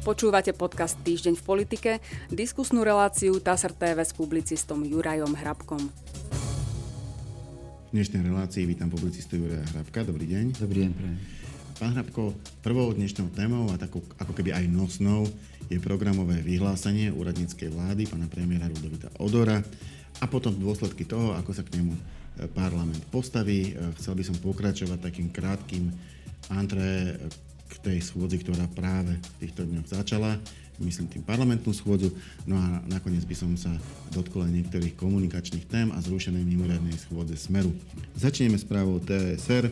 Počúvate podcast Týždeň v politike, diskusnú reláciu TASR TV s publicistom Jurajom Hrabkom. V dnešnej relácii vítam publicistu Juraja Hrabka. Dobrý deň. Dobrý deň, prajem. Pán Hrabko, prvou dnešnou témou a takou, ako keby aj nosnou je programové vyhlásenie úradníckej vlády pána premiéra Rudovita Odora a potom dôsledky toho, ako sa k nemu e, parlament postaví. E, chcel by som pokračovať takým krátkým antré k tej schôdzi, ktorá práve v týchto dňoch začala, myslím tým parlamentnú schôdzu. No a nakoniec by som sa dotkol aj niektorých komunikačných tém a zrušenej mimoriadnej schôdze Smeru. Začneme správou TSR.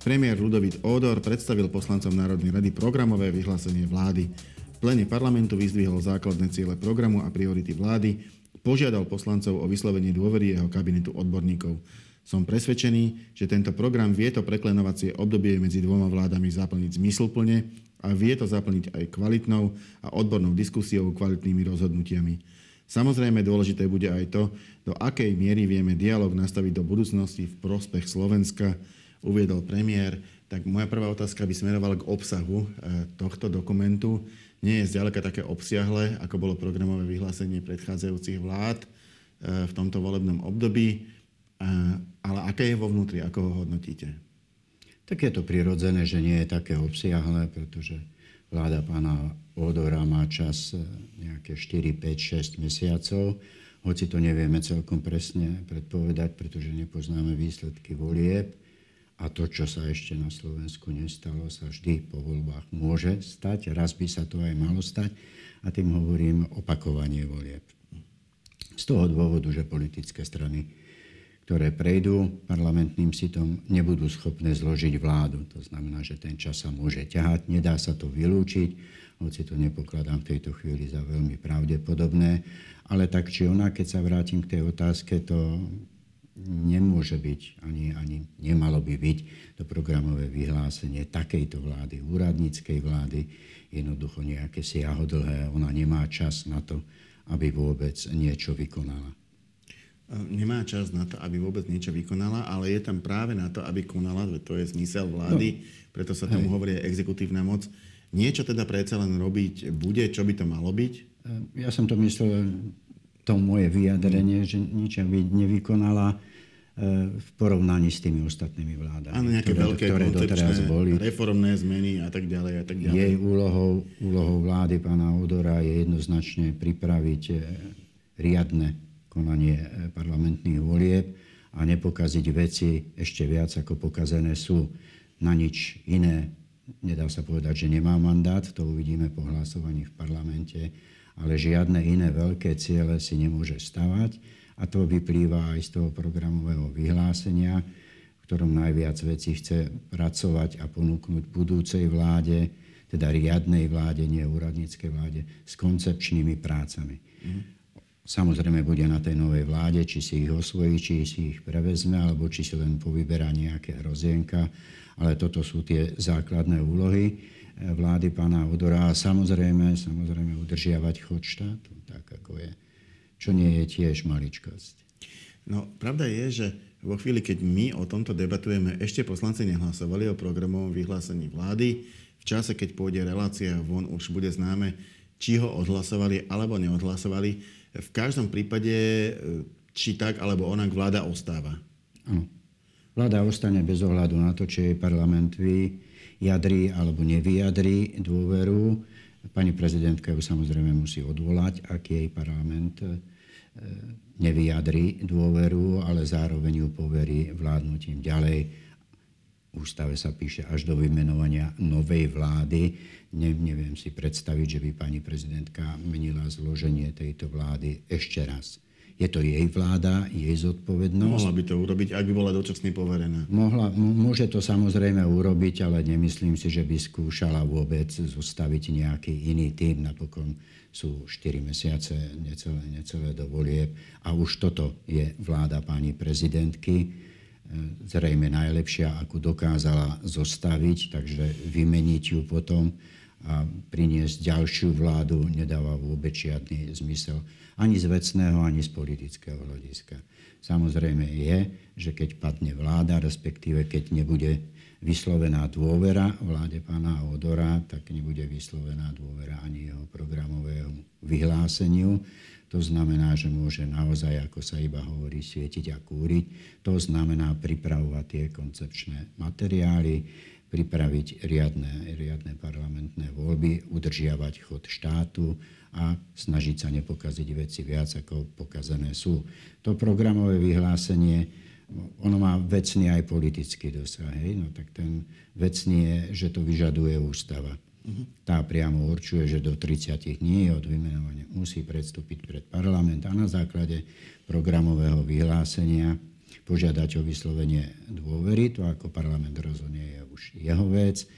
Premiér Ludovít Odor predstavil poslancom Národnej rady programové vyhlásenie vlády. Plene parlamentu vyzdvihol základné ciele programu a priority vlády, požiadal poslancov o vyslovenie dôvery jeho kabinetu odborníkov. Som presvedčený, že tento program vie to preklenovacie obdobie medzi dvoma vládami zaplniť zmysluplne a vie to zaplniť aj kvalitnou a odbornou diskusiou, kvalitnými rozhodnutiami. Samozrejme dôležité bude aj to, do akej miery vieme dialog nastaviť do budúcnosti v prospech Slovenska, uviedol premiér. Tak moja prvá otázka by smerovala k obsahu eh, tohto dokumentu. Nie je zďaleka také obsiahle, ako bolo programové vyhlásenie predchádzajúcich vlád eh, v tomto volebnom období. Ale aké je vo vnútri, ako ho hodnotíte? Tak je to prirodzené, že nie je také obsiahle, pretože vláda pána Odora má čas e, nejaké 4, 5, 6 mesiacov, hoci to nevieme celkom presne predpovedať, pretože nepoznáme výsledky volieb a to, čo sa ešte na Slovensku nestalo, sa vždy po voľbách môže stať. Raz by sa to aj malo stať a tým hovorím opakovanie volieb. Z toho dôvodu, že politické strany ktoré prejdú parlamentným sitom, nebudú schopné zložiť vládu. To znamená, že ten čas sa môže ťahať, nedá sa to vylúčiť, hoci to nepokladám v tejto chvíli za veľmi pravdepodobné. Ale tak či ona, keď sa vrátim k tej otázke, to nemôže byť, ani, ani nemalo by byť to programové vyhlásenie takejto vlády, úradníckej vlády, jednoducho nejaké siahodlhé. Ona nemá čas na to, aby vôbec niečo vykonala nemá čas na to, aby vôbec niečo vykonala, ale je tam práve na to, aby konala, to je zmysel vlády, no. preto sa tomu Hej. hovorí exekutívna moc. Niečo teda predsa len robiť bude, čo by to malo byť? Ja som to myslel, to moje vyjadrenie, že nič by nevykonala e, v porovnaní s tými ostatnými vládami. Áno, nejaké ktoré, veľké ktoré doteraz boli. reformné zmeny a tak ďalej a tak ďalej. Jej úlohou, úlohou vlády pána Odora je jednoznačne pripraviť e, riadne konanie e, parlamentných volieb a nepokaziť veci ešte viac, ako pokazené sú. Na nič iné nedá sa povedať, že nemá mandát, to uvidíme po hlasovaní v parlamente, ale žiadne iné veľké ciele si nemôže stavať a to vyplýva aj z toho programového vyhlásenia, v ktorom najviac vecí chce pracovať a ponúknuť budúcej vláde, teda riadnej vláde, nie úradníckej vláde, s koncepčnými prácami. Mm. Samozrejme bude na tej novej vláde, či si ich osvojí, či si ich prevezme, alebo či si len povyberá nejaké hrozienka. Ale toto sú tie základné úlohy eh, vlády pána Odora. A samozrejme, samozrejme udržiavať chod štátu, tak ako je. Čo nie je tiež maličkosť. No, pravda je, že vo chvíli, keď my o tomto debatujeme, ešte poslanci nehlasovali o programovom vyhlásení vlády. V čase, keď pôjde relácia von, už bude známe, či ho odhlasovali alebo neodhlasovali v každom prípade, e, či tak alebo onak, vláda ostáva. Áno. Vláda ostane bez ohľadu na to, či jej parlament vyjadrí alebo nevyjadrí dôveru. Pani prezidentka ju samozrejme musí odvolať, ak jej parlament e, nevyjadrí dôveru, ale zároveň ju poverí vládnutím ďalej. Ústave sa píše až do vymenovania novej vlády ne, neviem si predstaviť, že by pani prezidentka menila zloženie tejto vlády ešte raz. Je to jej vláda, jej zodpovednosť. Mohla by to urobiť, ak by bola dočasne poverená. Mohla, môže to samozrejme urobiť, ale nemyslím si, že by skúšala vôbec zostaviť nejaký iný tým. Napokon sú 4 mesiace, necelé, necelé do volieb. A už toto je vláda pani prezidentky zrejme najlepšia, akú dokázala zostaviť, takže vymeniť ju potom a priniesť ďalšiu vládu nedáva vôbec žiadny zmysel ani z vecného, ani z politického hľadiska. Samozrejme je, že keď padne vláda, respektíve keď nebude vyslovená dôvera vláde pána Odora, tak nebude vyslovená dôvera ani jeho programovému vyhláseniu. To znamená, že môže naozaj, ako sa iba hovorí, svietiť a kúriť. To znamená pripravovať tie koncepčné materiály, pripraviť riadne, riadne parlamentné voľby, udržiavať chod štátu a snažiť sa nepokaziť veci viac, ako pokazané sú. To programové vyhlásenie, ono má vecný aj politický dosah. Hej? No tak ten vecný je, že to vyžaduje ústava. Tá priamo určuje, že do 30 dní od vymenovania musí predstúpiť pred parlament a na základe programového vyhlásenia požiadať o vyslovenie dôvery. To ako parlament rozhodne už jeho vec.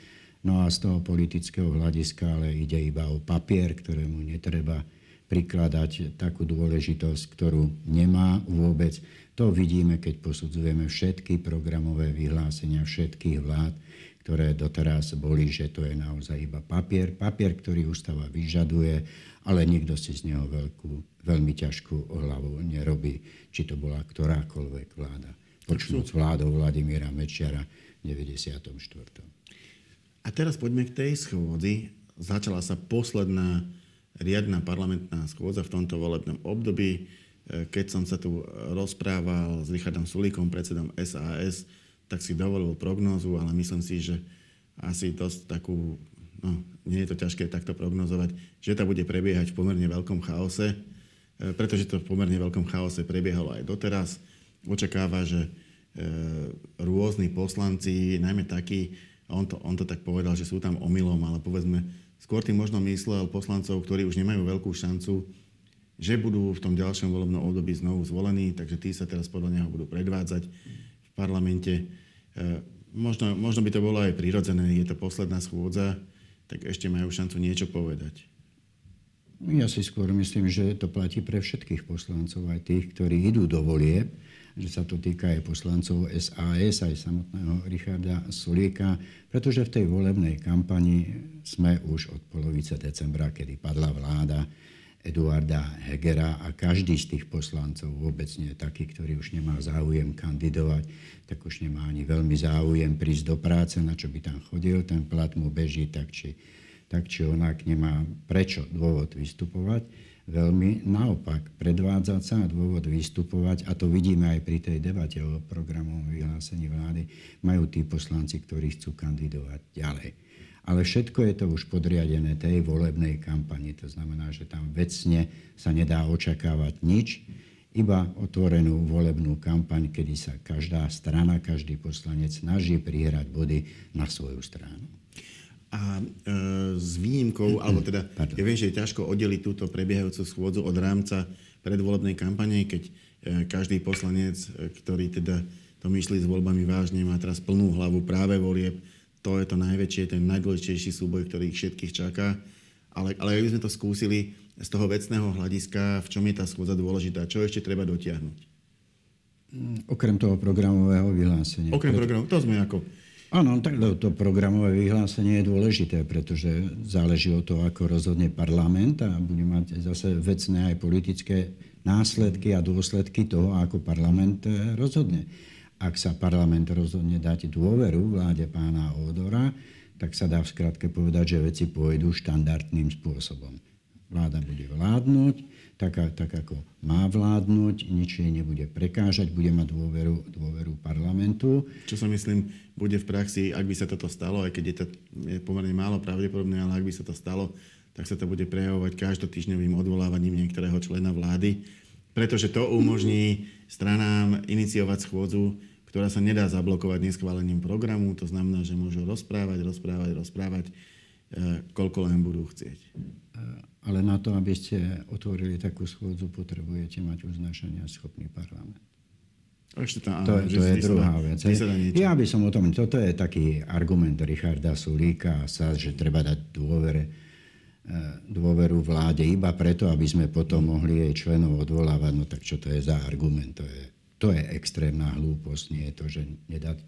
No a z toho politického hľadiska ale ide iba o papier, ktorému netreba prikladať takú dôležitosť, ktorú nemá vôbec. To vidíme, keď posudzujeme všetky programové vyhlásenia všetkých vlád, ktoré doteraz boli, že to je naozaj iba papier. Papier, ktorý ústava vyžaduje, ale nikto si z neho veľkú, veľmi ťažkú hlavu nerobí, či to bola ktorákoľvek vláda. Počnúť vládou Vladimíra Mečiara 94. A teraz poďme k tej schôdzi. Začala sa posledná riadna parlamentná schôdza v tomto volebnom období. Keď som sa tu rozprával s Richardom Sulíkom, predsedom SAS, tak si dovolil prognózu, ale myslím si, že asi dosť takú, no nie je to ťažké takto prognozovať, že to bude prebiehať v pomerne veľkom chaose, e, pretože to v pomerne veľkom chaose prebiehalo aj doteraz. Očakáva, že e, rôzni poslanci, najmä takí, on to, on to tak povedal, že sú tam omylom, ale povedzme, skôr tým možno myslel poslancov, ktorí už nemajú veľkú šancu, že budú v tom ďalšom volebnom období znovu zvolení, takže tí sa teraz podľa neho budú predvádzať v parlamente. E, možno, možno by to bolo aj prirodzené, je to posledná schôdza, tak ešte majú šancu niečo povedať. Ja si skôr myslím, že to platí pre všetkých poslancov, aj tých, ktorí idú do volie, že sa to týka aj poslancov SAS, aj samotného Richarda Sulíka, pretože v tej volebnej kampani sme už od polovice decembra, kedy padla vláda, Eduarda Hegera a každý z tých poslancov vôbec nie taký, ktorý už nemá záujem kandidovať, tak už nemá ani veľmi záujem prísť do práce, na čo by tam chodil, ten plat mu beží tak či, tak či onak, nemá prečo dôvod vystupovať. Veľmi naopak, predvádzať sa a dôvod vystupovať, a to vidíme aj pri tej debate o programovom vyhlásení vlády, majú tí poslanci, ktorí chcú kandidovať ďalej ale všetko je to už podriadené tej volebnej kampani. To znamená, že tam vecne sa nedá očakávať nič, iba otvorenú volebnú kampaň, kedy sa každá strana, každý poslanec snaží prihrať body na svoju stranu. A e, s výnimkou, alebo teda, Pardon. ja viem, že je ťažko oddeliť túto prebiehajúcu schôdzu od rámca predvolebnej kampane, keď e, každý poslanec, e, ktorý teda to myslí s voľbami vážne, má teraz plnú hlavu práve volieb, to je to najväčšie, ten najdôležitejší súboj, ktorý ich všetkých čaká. Ale, ale ak by sme to skúsili z toho vecného hľadiska, v čom je tá schôdza dôležitá, čo ešte treba dotiahnuť? Mm, okrem toho programového vyhlásenia. Okrem programu, to sme ako... Áno, tak to programové vyhlásenie je dôležité, pretože záleží od toho, ako rozhodne parlament a bude mať zase vecné aj politické následky a dôsledky toho, ako parlament eh, rozhodne ak sa parlament rozhodne dať dôveru vláde pána Odora, tak sa dá v skratke povedať, že veci pôjdu štandardným spôsobom. Vláda bude vládnuť, tak, tak ako má vládnuť, nič jej nebude prekážať, bude mať dôveru, dôveru parlamentu. Čo sa myslím, bude v praxi, ak by sa toto stalo, aj keď je to je pomerne málo pravdepodobné, ale ak by sa to stalo, tak sa to bude prejavovať každotýždňovým odvolávaním niektorého člena vlády, pretože to umožní stranám iniciovať schôdzu ktorá sa nedá zablokovať neschválením programu. To znamená, že môžu rozprávať, rozprávať, rozprávať, koľko len budú chcieť. E, ale na to, aby ste otvorili takú schôdzu, potrebujete mať uznášania schopný parlament. Ešte tá, to, to je druhá vec. Ja by som o tom, toto je taký argument Richarda Sulíka a sa, že treba dať dôvere, e, dôveru vláde iba preto, aby sme potom mohli jej členov odvolávať. No tak čo to je za argument? To je to je extrémna hlúposť, nie je to, že nedať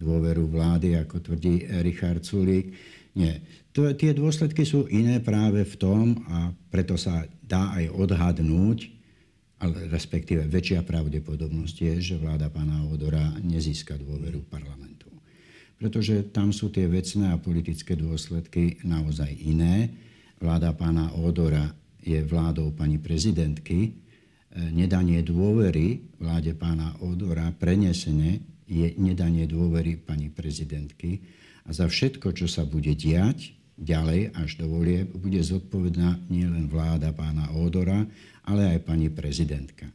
dôveru vlády, ako tvrdí Richard Sulík. Nie. To, tie dôsledky sú iné práve v tom, a preto sa dá aj odhadnúť, ale respektíve väčšia pravdepodobnosť je, že vláda pána Odora nezíska dôveru parlamentu. Pretože tam sú tie vecné a politické dôsledky naozaj iné. Vláda pána Odora je vládou pani prezidentky. E, nedanie dôvery vláde pána Odora prenesené je nedanie dôvery pani prezidentky. A za všetko, čo sa bude diať ďalej až do volie, bude zodpovedná nielen vláda pána Odora, ale aj pani prezidentka.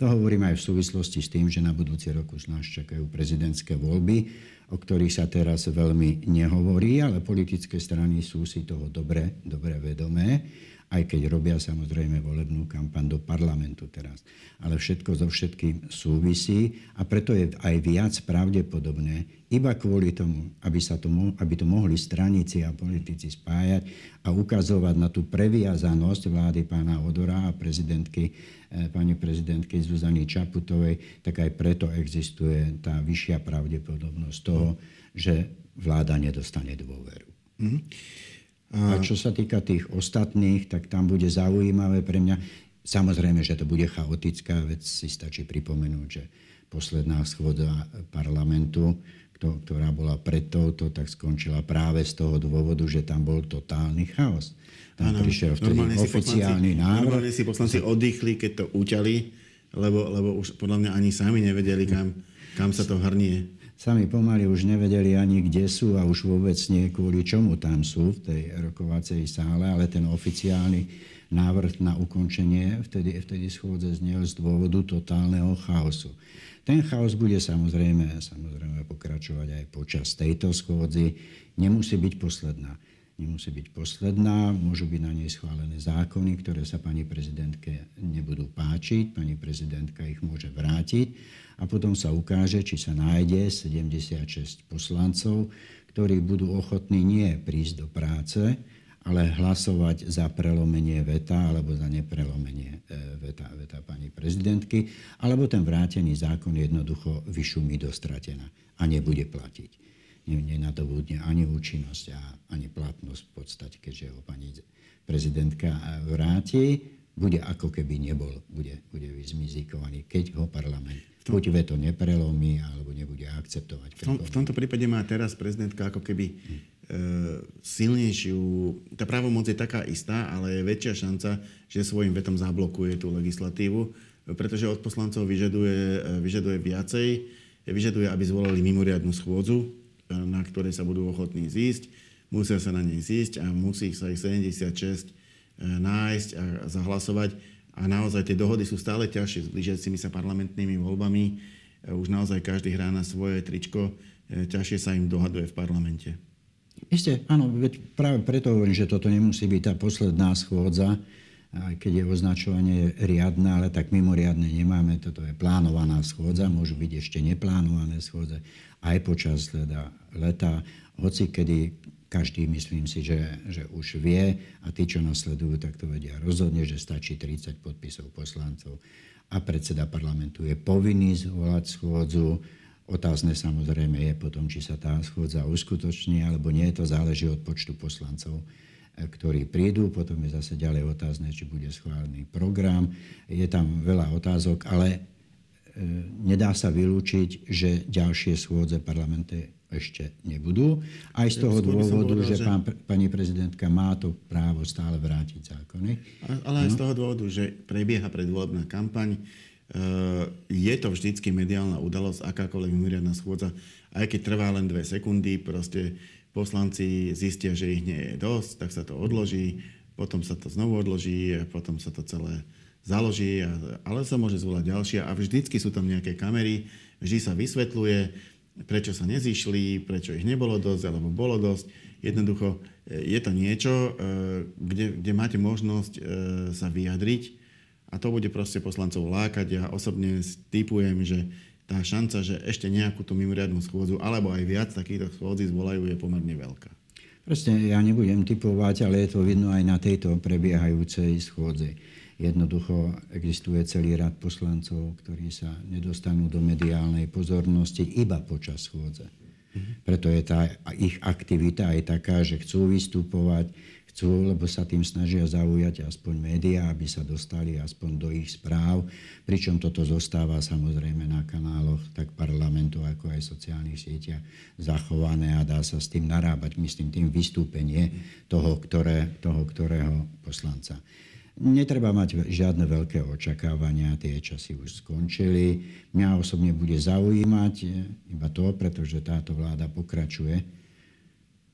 To hovorím aj v súvislosti s tým, že na budúci rok už nás čakajú prezidentské voľby, o ktorých sa teraz veľmi nehovorí, ale politické strany sú si toho dobre, dobre vedomé aj keď robia samozrejme volebnú kampaň do parlamentu teraz. Ale všetko so všetkým súvisí a preto je aj viac pravdepodobné, iba kvôli tomu, aby, sa to, aby to mohli stranici a politici spájať a ukazovať na tú previazanosť vlády pána Odora a prezidentky, eh, pani prezidentky Zuzany Čaputovej, tak aj preto existuje tá vyššia pravdepodobnosť toho, že vláda nedostane dôveru. Mm-hmm. A čo sa týka tých ostatných, tak tam bude zaujímavé pre mňa. Samozrejme, že to bude chaotická vec, si stačí pripomenúť, že posledná schôdza parlamentu, ktorá bola pred touto, tak skončila práve z toho dôvodu, že tam bol totálny chaos. Tam ano, prišiel vtedy oficiálny poslanci, návrh. Normálne si poslanci oddychli, keď to uťali, lebo, lebo už podľa mňa ani sami nevedeli, kam, kam sa to hrnie sami pomaly už nevedeli ani, kde sú a už vôbec nie kvôli čomu tam sú v tej rokovacej sále, ale ten oficiálny návrh na ukončenie vtedy, vtedy schôdze znel z dôvodu totálneho chaosu. Ten chaos bude samozrejme, samozrejme pokračovať aj počas tejto schôdzy. Nemusí byť posledná. Nemusí byť posledná, môžu byť na nej schválené zákony, ktoré sa pani prezidentke nebudú páčiť. Pani prezidentka ich môže vrátiť a potom sa ukáže, či sa nájde 76 poslancov, ktorí budú ochotní nie prísť do práce, ale hlasovať za prelomenie veta alebo za neprelomenie e, veta, veta pani prezidentky, alebo ten vrátený zákon jednoducho vyšumí do stratená a nebude platiť. Nenadobudne ani účinnosť a ani platnosť v podstate, keďže ho pani prezidentka vráti, bude ako keby nebol, bude, bude vyzmizikovaný, keď ho parlament tom, buď veto neprelomí, alebo nebude akceptovať. V, tom, v tomto prípade má teraz prezidentka ako keby hm. e, silnejšiu... Tá právomoc je taká istá, ale je väčšia šanca, že svojim vetom zablokuje tú legislatívu, pretože od poslancov vyžaduje, e, vyžaduje viacej, vyžaduje, aby zvolali mimoriadnu schôdzu, na ktorej sa budú ochotní zísť, musia sa na nej zísť a musí sa ich 76 e, nájsť a zahlasovať a naozaj tie dohody sú stále ťažšie s blížiacimi sa parlamentnými voľbami. E, už naozaj každý hrá na svoje tričko, e, ťažšie sa im dohaduje v parlamente. Isté, áno, veď práve preto hovorím, že toto nemusí byť tá posledná schôdza, aj keď je označovanie riadne, ale tak mimoriadne nemáme. Toto je plánovaná schôdza, môžu byť ešte neplánované schôdze aj počas teda leta, hoci kedy každý, myslím si, že, že už vie a tí, čo nasledujú, tak to vedia rozhodne, že stačí 30 podpisov poslancov a predseda parlamentu je povinný zvolať schôdzu. Otázne samozrejme je potom, či sa tá schôdza uskutoční, alebo nie. To záleží od počtu poslancov, ktorí prídu. Potom je zase ďalej otázne, či bude schválený program. Je tam veľa otázok, ale e, nedá sa vylúčiť, že ďalšie schôdze parlamenty ešte nebudú. Aj z toho dôvodu, povedal, že, pán, pani prezidentka má to právo stále vrátiť zákony. Ale aj no. z toho dôvodu, že prebieha predvolebná kampaň, e, je to vždycky mediálna udalosť, akákoľvek mimoriadná schôdza, aj keď trvá len dve sekundy, proste poslanci zistia, že ich nie je dosť, tak sa to odloží, potom sa to znovu odloží, potom sa to celé založí, ale sa môže zvolať ďalšia a vždycky sú tam nejaké kamery, vždy sa vysvetľuje, prečo sa nezišli, prečo ich nebolo dosť alebo bolo dosť. Jednoducho e, je to niečo, e, kde, kde máte možnosť e, sa vyjadriť a to bude proste poslancov lákať. Ja osobne typujem, že tá šanca, že ešte nejakú tú mimoriadnú schôdzu alebo aj viac takýchto schôdzí zvolajú, je pomerne veľká. Presne, ja nebudem typovať, ale je to vidno aj na tejto prebiehajúcej schôdzi. Jednoducho existuje celý rad poslancov, ktorí sa nedostanú do mediálnej pozornosti iba počas schôdze. Preto je tá ich aktivita aj taká, že chcú vystupovať, chcú, lebo sa tým snažia zaujať aspoň médiá, aby sa dostali aspoň do ich správ, pričom toto zostáva samozrejme na kanáloch tak parlamentu, ako aj sociálnych sieťach zachované a dá sa s tým narábať, myslím tým vystúpenie toho, ktoré, toho ktorého poslanca. Netreba mať žiadne veľké očakávania, tie časy už skončili. Mňa osobne bude zaujímať iba to, pretože táto vláda pokračuje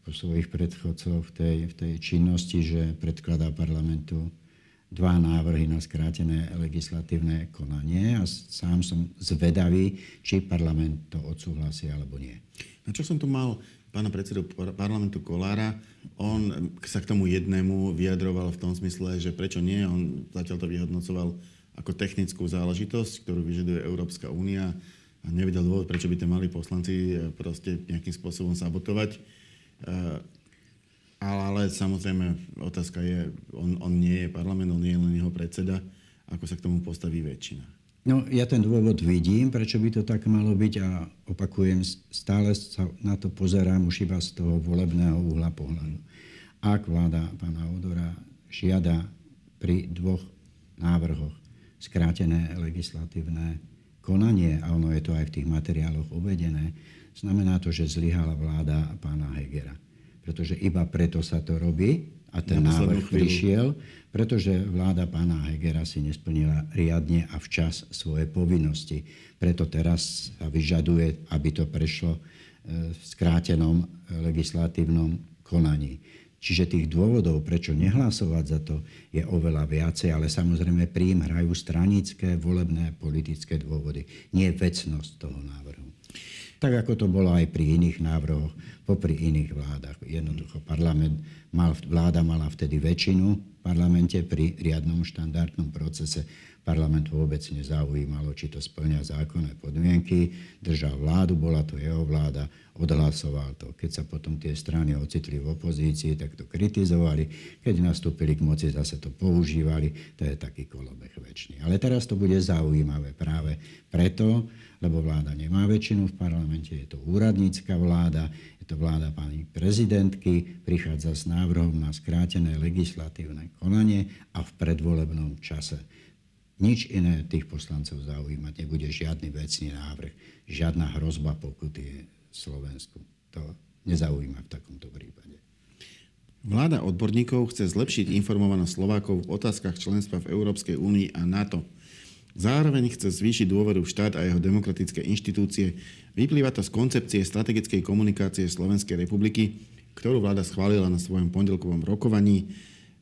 po svojich predchodcoch v tej, v tej činnosti, že predkladá parlamentu dva návrhy na skrátené legislatívne konanie a sám som zvedavý, či parlament to odsúhlasí alebo nie. Na čo som tu mal pána predsedu parlamentu Kolára. On sa k tomu jednému vyjadroval v tom smysle, že prečo nie. On zatiaľ to vyhodnocoval ako technickú záležitosť, ktorú vyžaduje Európska únia a nevedel dôvod, prečo by to mali poslanci eh, proste nejakým spôsobom sabotovať. Eh, ale, ale samozrejme otázka je, on, on nie je parlament, on nie je len jeho predseda, ako sa k tomu postaví väčšina. No, ja ten dôvod vidím, prečo by to tak malo byť a opakujem, stále sa na to pozerám už iba z toho volebného uhla pohľadu. Ak vláda pána Odora žiada pri dvoch návrhoch skrátené legislatívne konanie, a ono je to aj v tých materiáloch uvedené, znamená to, že zlyhala vláda pána Hegera. Pretože iba preto sa to robí, a ten návrh prišiel, pretože vláda pána Hegera si nesplnila riadne a včas svoje povinnosti. Preto teraz sa vyžaduje, aby to prešlo e, v skrátenom e, legislatívnom konaní. Čiže tých dôvodov, prečo nehlasovať za to, je oveľa viacej, ale samozrejme príjm hrajú stranické, volebné, politické dôvody, nie vecnosť toho návrhu. Tak ako to bolo aj pri iných návrhoch, popri iných vládach. Jednoducho parlament mal, vláda mala vtedy väčšinu v parlamente pri riadnom štandardnom procese. Parlament vôbec nezaujímalo, či to splňa zákonné podmienky. Držal vládu, bola to jeho vláda, odhlasoval to. Keď sa potom tie strany ocitli v opozícii, tak to kritizovali. Keď nastúpili k moci, zase to používali. To je taký kolobeh väčší. Ale teraz to bude zaujímavé práve preto, lebo vláda nemá väčšinu v parlamente, je to úradnícka vláda, je to vláda pani prezidentky, prichádza s návrhom na skrátené legislatívne konanie a v predvolebnom čase. Nič iné tých poslancov zaujímať nebude žiadny vecný návrh, žiadna hrozba pokuty Slovensku. To nezaujíma v takomto prípade. Vláda odborníkov chce zlepšiť informovanosť Slovákov v otázkach členstva v Európskej únii a NATO – Zároveň chce zvýšiť dôveru v štát a jeho demokratické inštitúcie. Vyplýva to z koncepcie strategickej komunikácie Slovenskej republiky, ktorú vláda schválila na svojom pondelkovom rokovaní.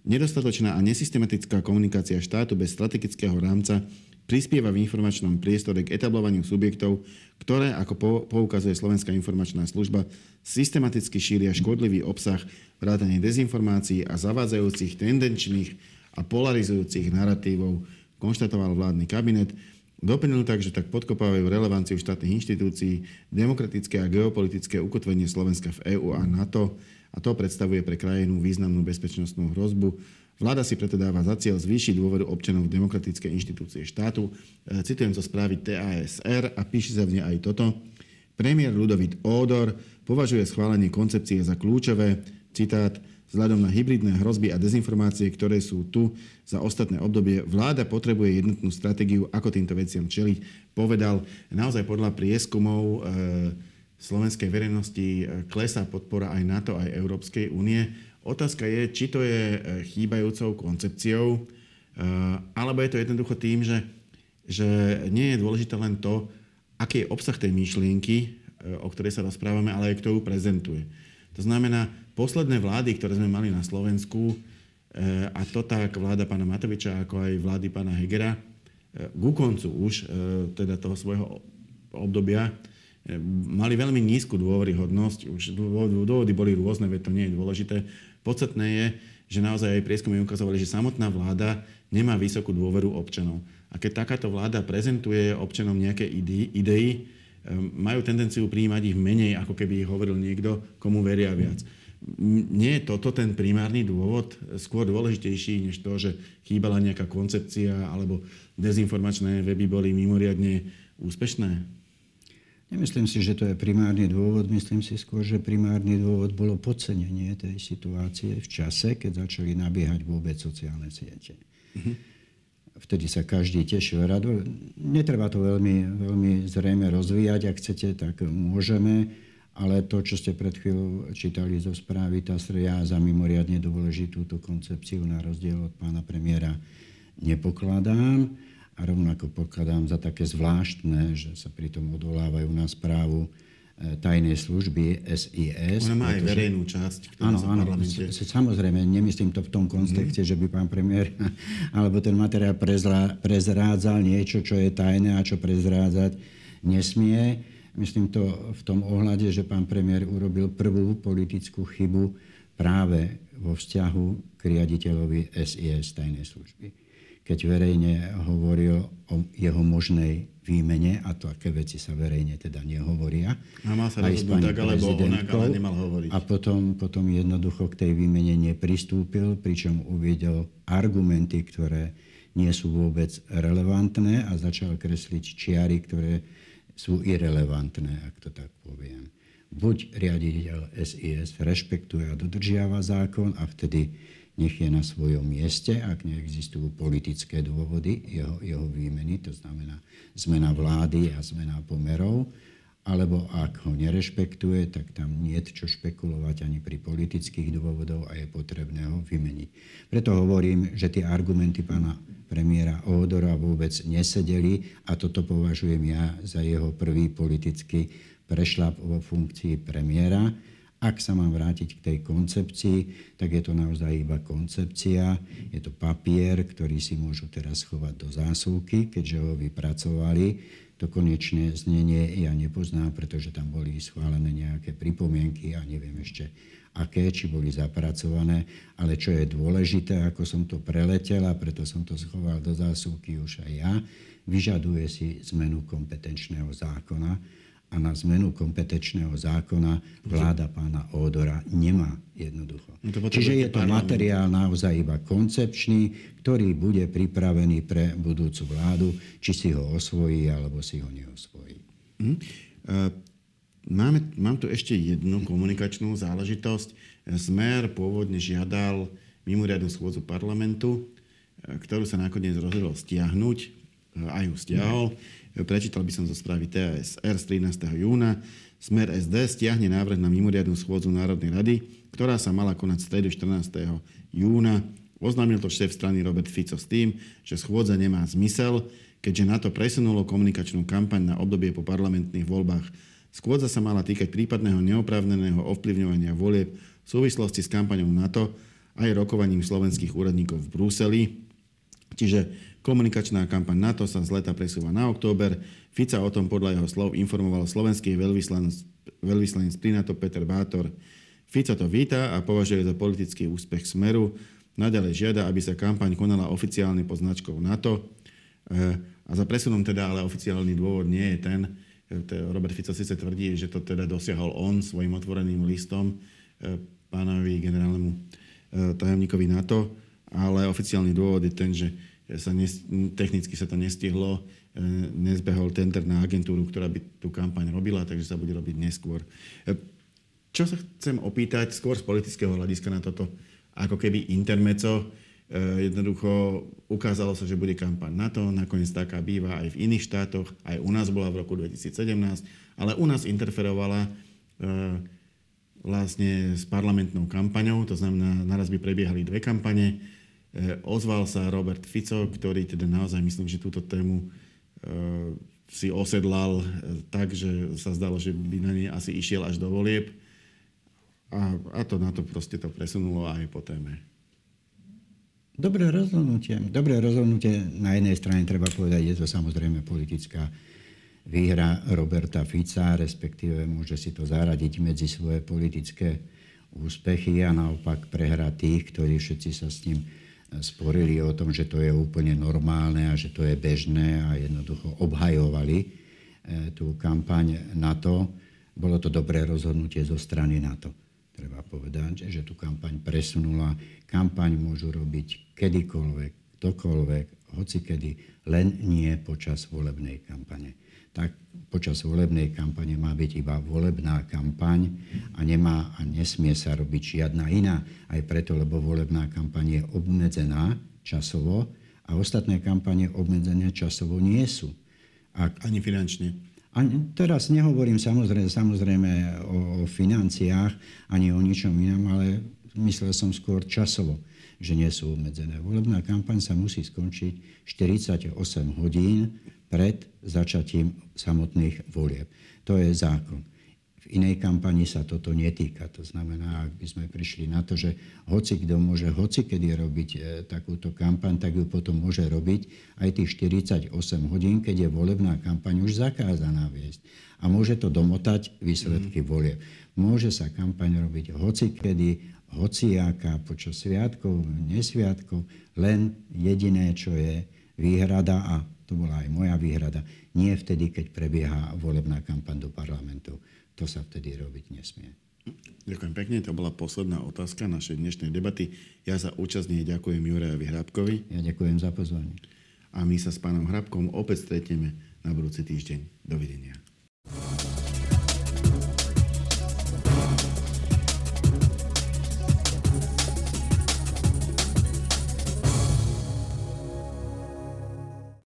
Nedostatočná a nesystematická komunikácia štátu bez strategického rámca prispieva v informačnom priestore k etablovaniu subjektov, ktoré, ako poukazuje Slovenská informačná služba, systematicky šíria škodlivý obsah, vrátanie dezinformácií a zavádzajúcich tendenčných a polarizujúcich narratívov, konštatoval vládny kabinet. Doplnil tak, že tak podkopávajú relevanciu štátnych inštitúcií, demokratické a geopolitické ukotvenie Slovenska v EÚ a NATO a to predstavuje pre krajinu významnú bezpečnostnú hrozbu. Vláda si preto dáva za cieľ zvýšiť dôveru občanov v demokratické inštitúcie štátu. E, citujem zo správy TASR a píše sa v nej aj toto. Premiér Ludovit Ódor považuje schválenie koncepcie za kľúčové, citát, Vzhľadom na hybridné hrozby a dezinformácie, ktoré sú tu za ostatné obdobie, vláda potrebuje jednotnú stratégiu, ako týmto veciam čeliť. Povedal, naozaj podľa prieskumov e, slovenskej verejnosti e, klesá podpora aj NATO, aj Európskej únie. Otázka je, či to je e, chýbajúcou koncepciou, alebo je to jednoducho tým, že, že nie je dôležité len to, aký je obsah tej myšlienky, o ktorej sa rozprávame, ale aj kto ju prezentuje. To znamená, posledné vlády, ktoré sme mali na Slovensku, a to tak vláda pána Matoviča, ako aj vlády pána Hegera, ku koncu už teda toho svojho obdobia, mali veľmi nízku dôveryhodnosť. Už dôvody boli rôzne, veď to nie je dôležité. Podstatné je, že naozaj aj prieskumy ukazovali, že samotná vláda nemá vysokú dôveru občanov. A keď takáto vláda prezentuje občanom nejaké idei, majú tendenciu prijímať ich menej, ako keby ich hovoril niekto, komu veria viac nie je toto ten primárny dôvod, skôr dôležitejší než to, že chýbala nejaká koncepcia alebo dezinformačné weby boli mimoriadne úspešné? Nemyslím si, že to je primárny dôvod. Myslím si skôr, že primárny dôvod bolo podcenenie tej situácie v čase, keď začali nabiehať vôbec sociálne siete. Mm-hmm. Vtedy sa každý tešil rado. Netreba to veľmi, veľmi zrejme rozvíjať. Ak chcete, tak môžeme. Ale to, čo ste pred chvíľou čítali zo správy TASR, ja za mimoriadne dôležitú túto koncepciu na rozdiel od pána premiéra nepokladám a rovnako pokladám za také zvláštne, že sa pritom odvolávajú na správu e, tajnej služby SIS. Ona má pretože... aj verejnú časť, ktorá áno, áno, parlamente... Samozrejme, nemyslím to v tom kontexte, mm. že by pán premiér alebo ten materiál prezrádzal niečo, čo je tajné a čo prezrádzať nesmie. Myslím to v tom ohľade, že pán premiér urobil prvú politickú chybu práve vo vzťahu k riaditeľovi SIS tajnej služby keď verejne hovoril o jeho možnej výmene, a to aké veci sa verejne teda nehovoria. A má sa aj s pani tak, alebo onak, ale nemal hovoriť. A potom, potom jednoducho k tej výmene nepristúpil, pričom uviedol argumenty, ktoré nie sú vôbec relevantné a začal kresliť čiary, ktoré sú irrelevantné, ak to tak poviem. Buď riaditeľ SIS rešpektuje a dodržiava zákon a vtedy nech je na svojom mieste, ak neexistujú politické dôvody jeho, jeho výmeny, to znamená zmena vlády a zmena pomerov, alebo ak ho nerešpektuje, tak tam nie je čo špekulovať ani pri politických dôvodov a je potrebné ho vymeniť. Preto hovorím, že tie argumenty pána premiéra Ódora vôbec nesedeli a toto považujem ja za jeho prvý politický prešlap vo funkcii premiéra ak sa mám vrátiť k tej koncepcii, tak je to naozaj iba koncepcia. Je to papier, ktorý si môžu teraz schovať do zásuvky, keďže ho vypracovali. To konečné znenie ja nepoznám, pretože tam boli schválené nejaké pripomienky a neviem ešte aké, či boli zapracované. Ale čo je dôležité, ako som to preletel a preto som to schoval do zásuvky už aj ja, vyžaduje si zmenu kompetenčného zákona a na zmenu kompetenčného zákona vláda pána Ódora nemá jednoducho. No Čiže je to materiál naozaj iba koncepčný, ktorý bude pripravený pre budúcu vládu, či si ho osvojí, alebo si ho neosvojí. Mm. Máme, mám tu ešte jednu komunikačnú záležitosť. Smer pôvodne žiadal mimoriadnu schôdzu parlamentu, e, ktorú sa nakoniec rozhodol stiahnuť, e, aj ju stiahol. Mm. Prečítal by som zo správy TASR z 13. júna. Smer SD stiahne návrh na mimoriadnu schôdzu Národnej rady, ktorá sa mala konať v stredu 14. júna. Oznámil to šéf strany Robert Fico s tým, že schôdza nemá zmysel, keďže na to presunulo komunikačnú kampaň na obdobie po parlamentných voľbách. Skôdza sa mala týkať prípadného neoprávneného ovplyvňovania volieb v súvislosti s kampaňou NATO aj rokovaním slovenských úradníkov v Bruseli. Čiže Komunikačná kampaň NATO sa z leta presúva na október. Fica o tom podľa jeho slov informoval slovenský veľvyslanec pri NATO Peter Bátor. Fico to víta a považuje za politický úspech Smeru. Naďalej žiada, aby sa kampaň konala oficiálne pod značkou NATO. Eh, a za presunom teda ale oficiálny dôvod nie je ten, eh, Robert Fico síce tvrdí, že to teda dosiahol on svojim otvoreným listom eh, pánovi generálnemu tajomníkovi NATO, ale oficiálny dôvod je ten, že sa nes, technicky sa to nestihlo, e, nezbehol tender na agentúru, ktorá by tú kampaň robila, takže sa bude robiť neskôr. E, čo sa chcem opýtať skôr z politického hľadiska na toto, ako keby intermeco, e, jednoducho ukázalo sa, že bude kampaň na to, nakoniec taká býva aj v iných štátoch, aj u nás bola v roku 2017, ale u nás interferovala vlastne s parlamentnou kampaňou, to znamená, naraz by prebiehali dve kampane, ozval sa Robert Fico, ktorý teda naozaj myslím, že túto tému eh, si osedlal eh, tak, že sa zdalo, že by na nej asi išiel až do volieb. A, a to na to proste to presunulo aj po téme. Dobré rozhodnutie. Dobré rozhodnutie. Na jednej strane treba povedať, je to samozrejme politická výhra Roberta Fica, respektíve môže si to zaradiť medzi svoje politické úspechy a naopak prehra tých, ktorí všetci sa s ním sporili o tom, že to je úplne normálne a že to je bežné a jednoducho obhajovali e, tú kampaň NATO. Bolo to dobré rozhodnutie zo strany NATO. Treba povedať, že tú kampaň presunula. Kampaň môžu robiť kedykoľvek, ktokoľvek, hocikedy, len nie počas volebnej kampane. Tak počas volebnej kampane má byť iba volebná kampaň a nemá a nesmie sa robiť žiadna iná. Aj preto, lebo volebná kampaň je obmedzená časovo a ostatné kampane obmedzené časovo nie sú. Ak... Ani finančne. A teraz nehovorím samozrejme, samozrejme o, o financiách ani o ničom inom, ale myslel som skôr časovo, že nie sú obmedzené. Volebná kampaň sa musí skončiť 48 hodín pred začatím samotných volieb. To je zákon. V inej kampani sa toto netýka. To znamená, ak by sme prišli na to, že hoci kto môže hoci kedy robiť e, takúto kampaň, tak ju potom môže robiť aj tých 48 hodín, keď je volebná kampaň už zakázaná viesť. A môže to domotať výsledky mm. volieb. Môže sa kampaň robiť hoci kedy, hociaká, počas sviatkov, nesviatkov, len jediné, čo je výhrada a to bola aj moja výhrada. Nie vtedy, keď prebieha volebná kampaň do parlamentu. To sa vtedy robiť nesmie. Ďakujem pekne, to bola posledná otázka našej dnešnej debaty. Ja za účastne ďakujem Jurajovi Hrabkovi. Ja ďakujem za pozvanie. A my sa s pánom Hrabkom opäť stretneme na budúci týždeň. Dovidenia.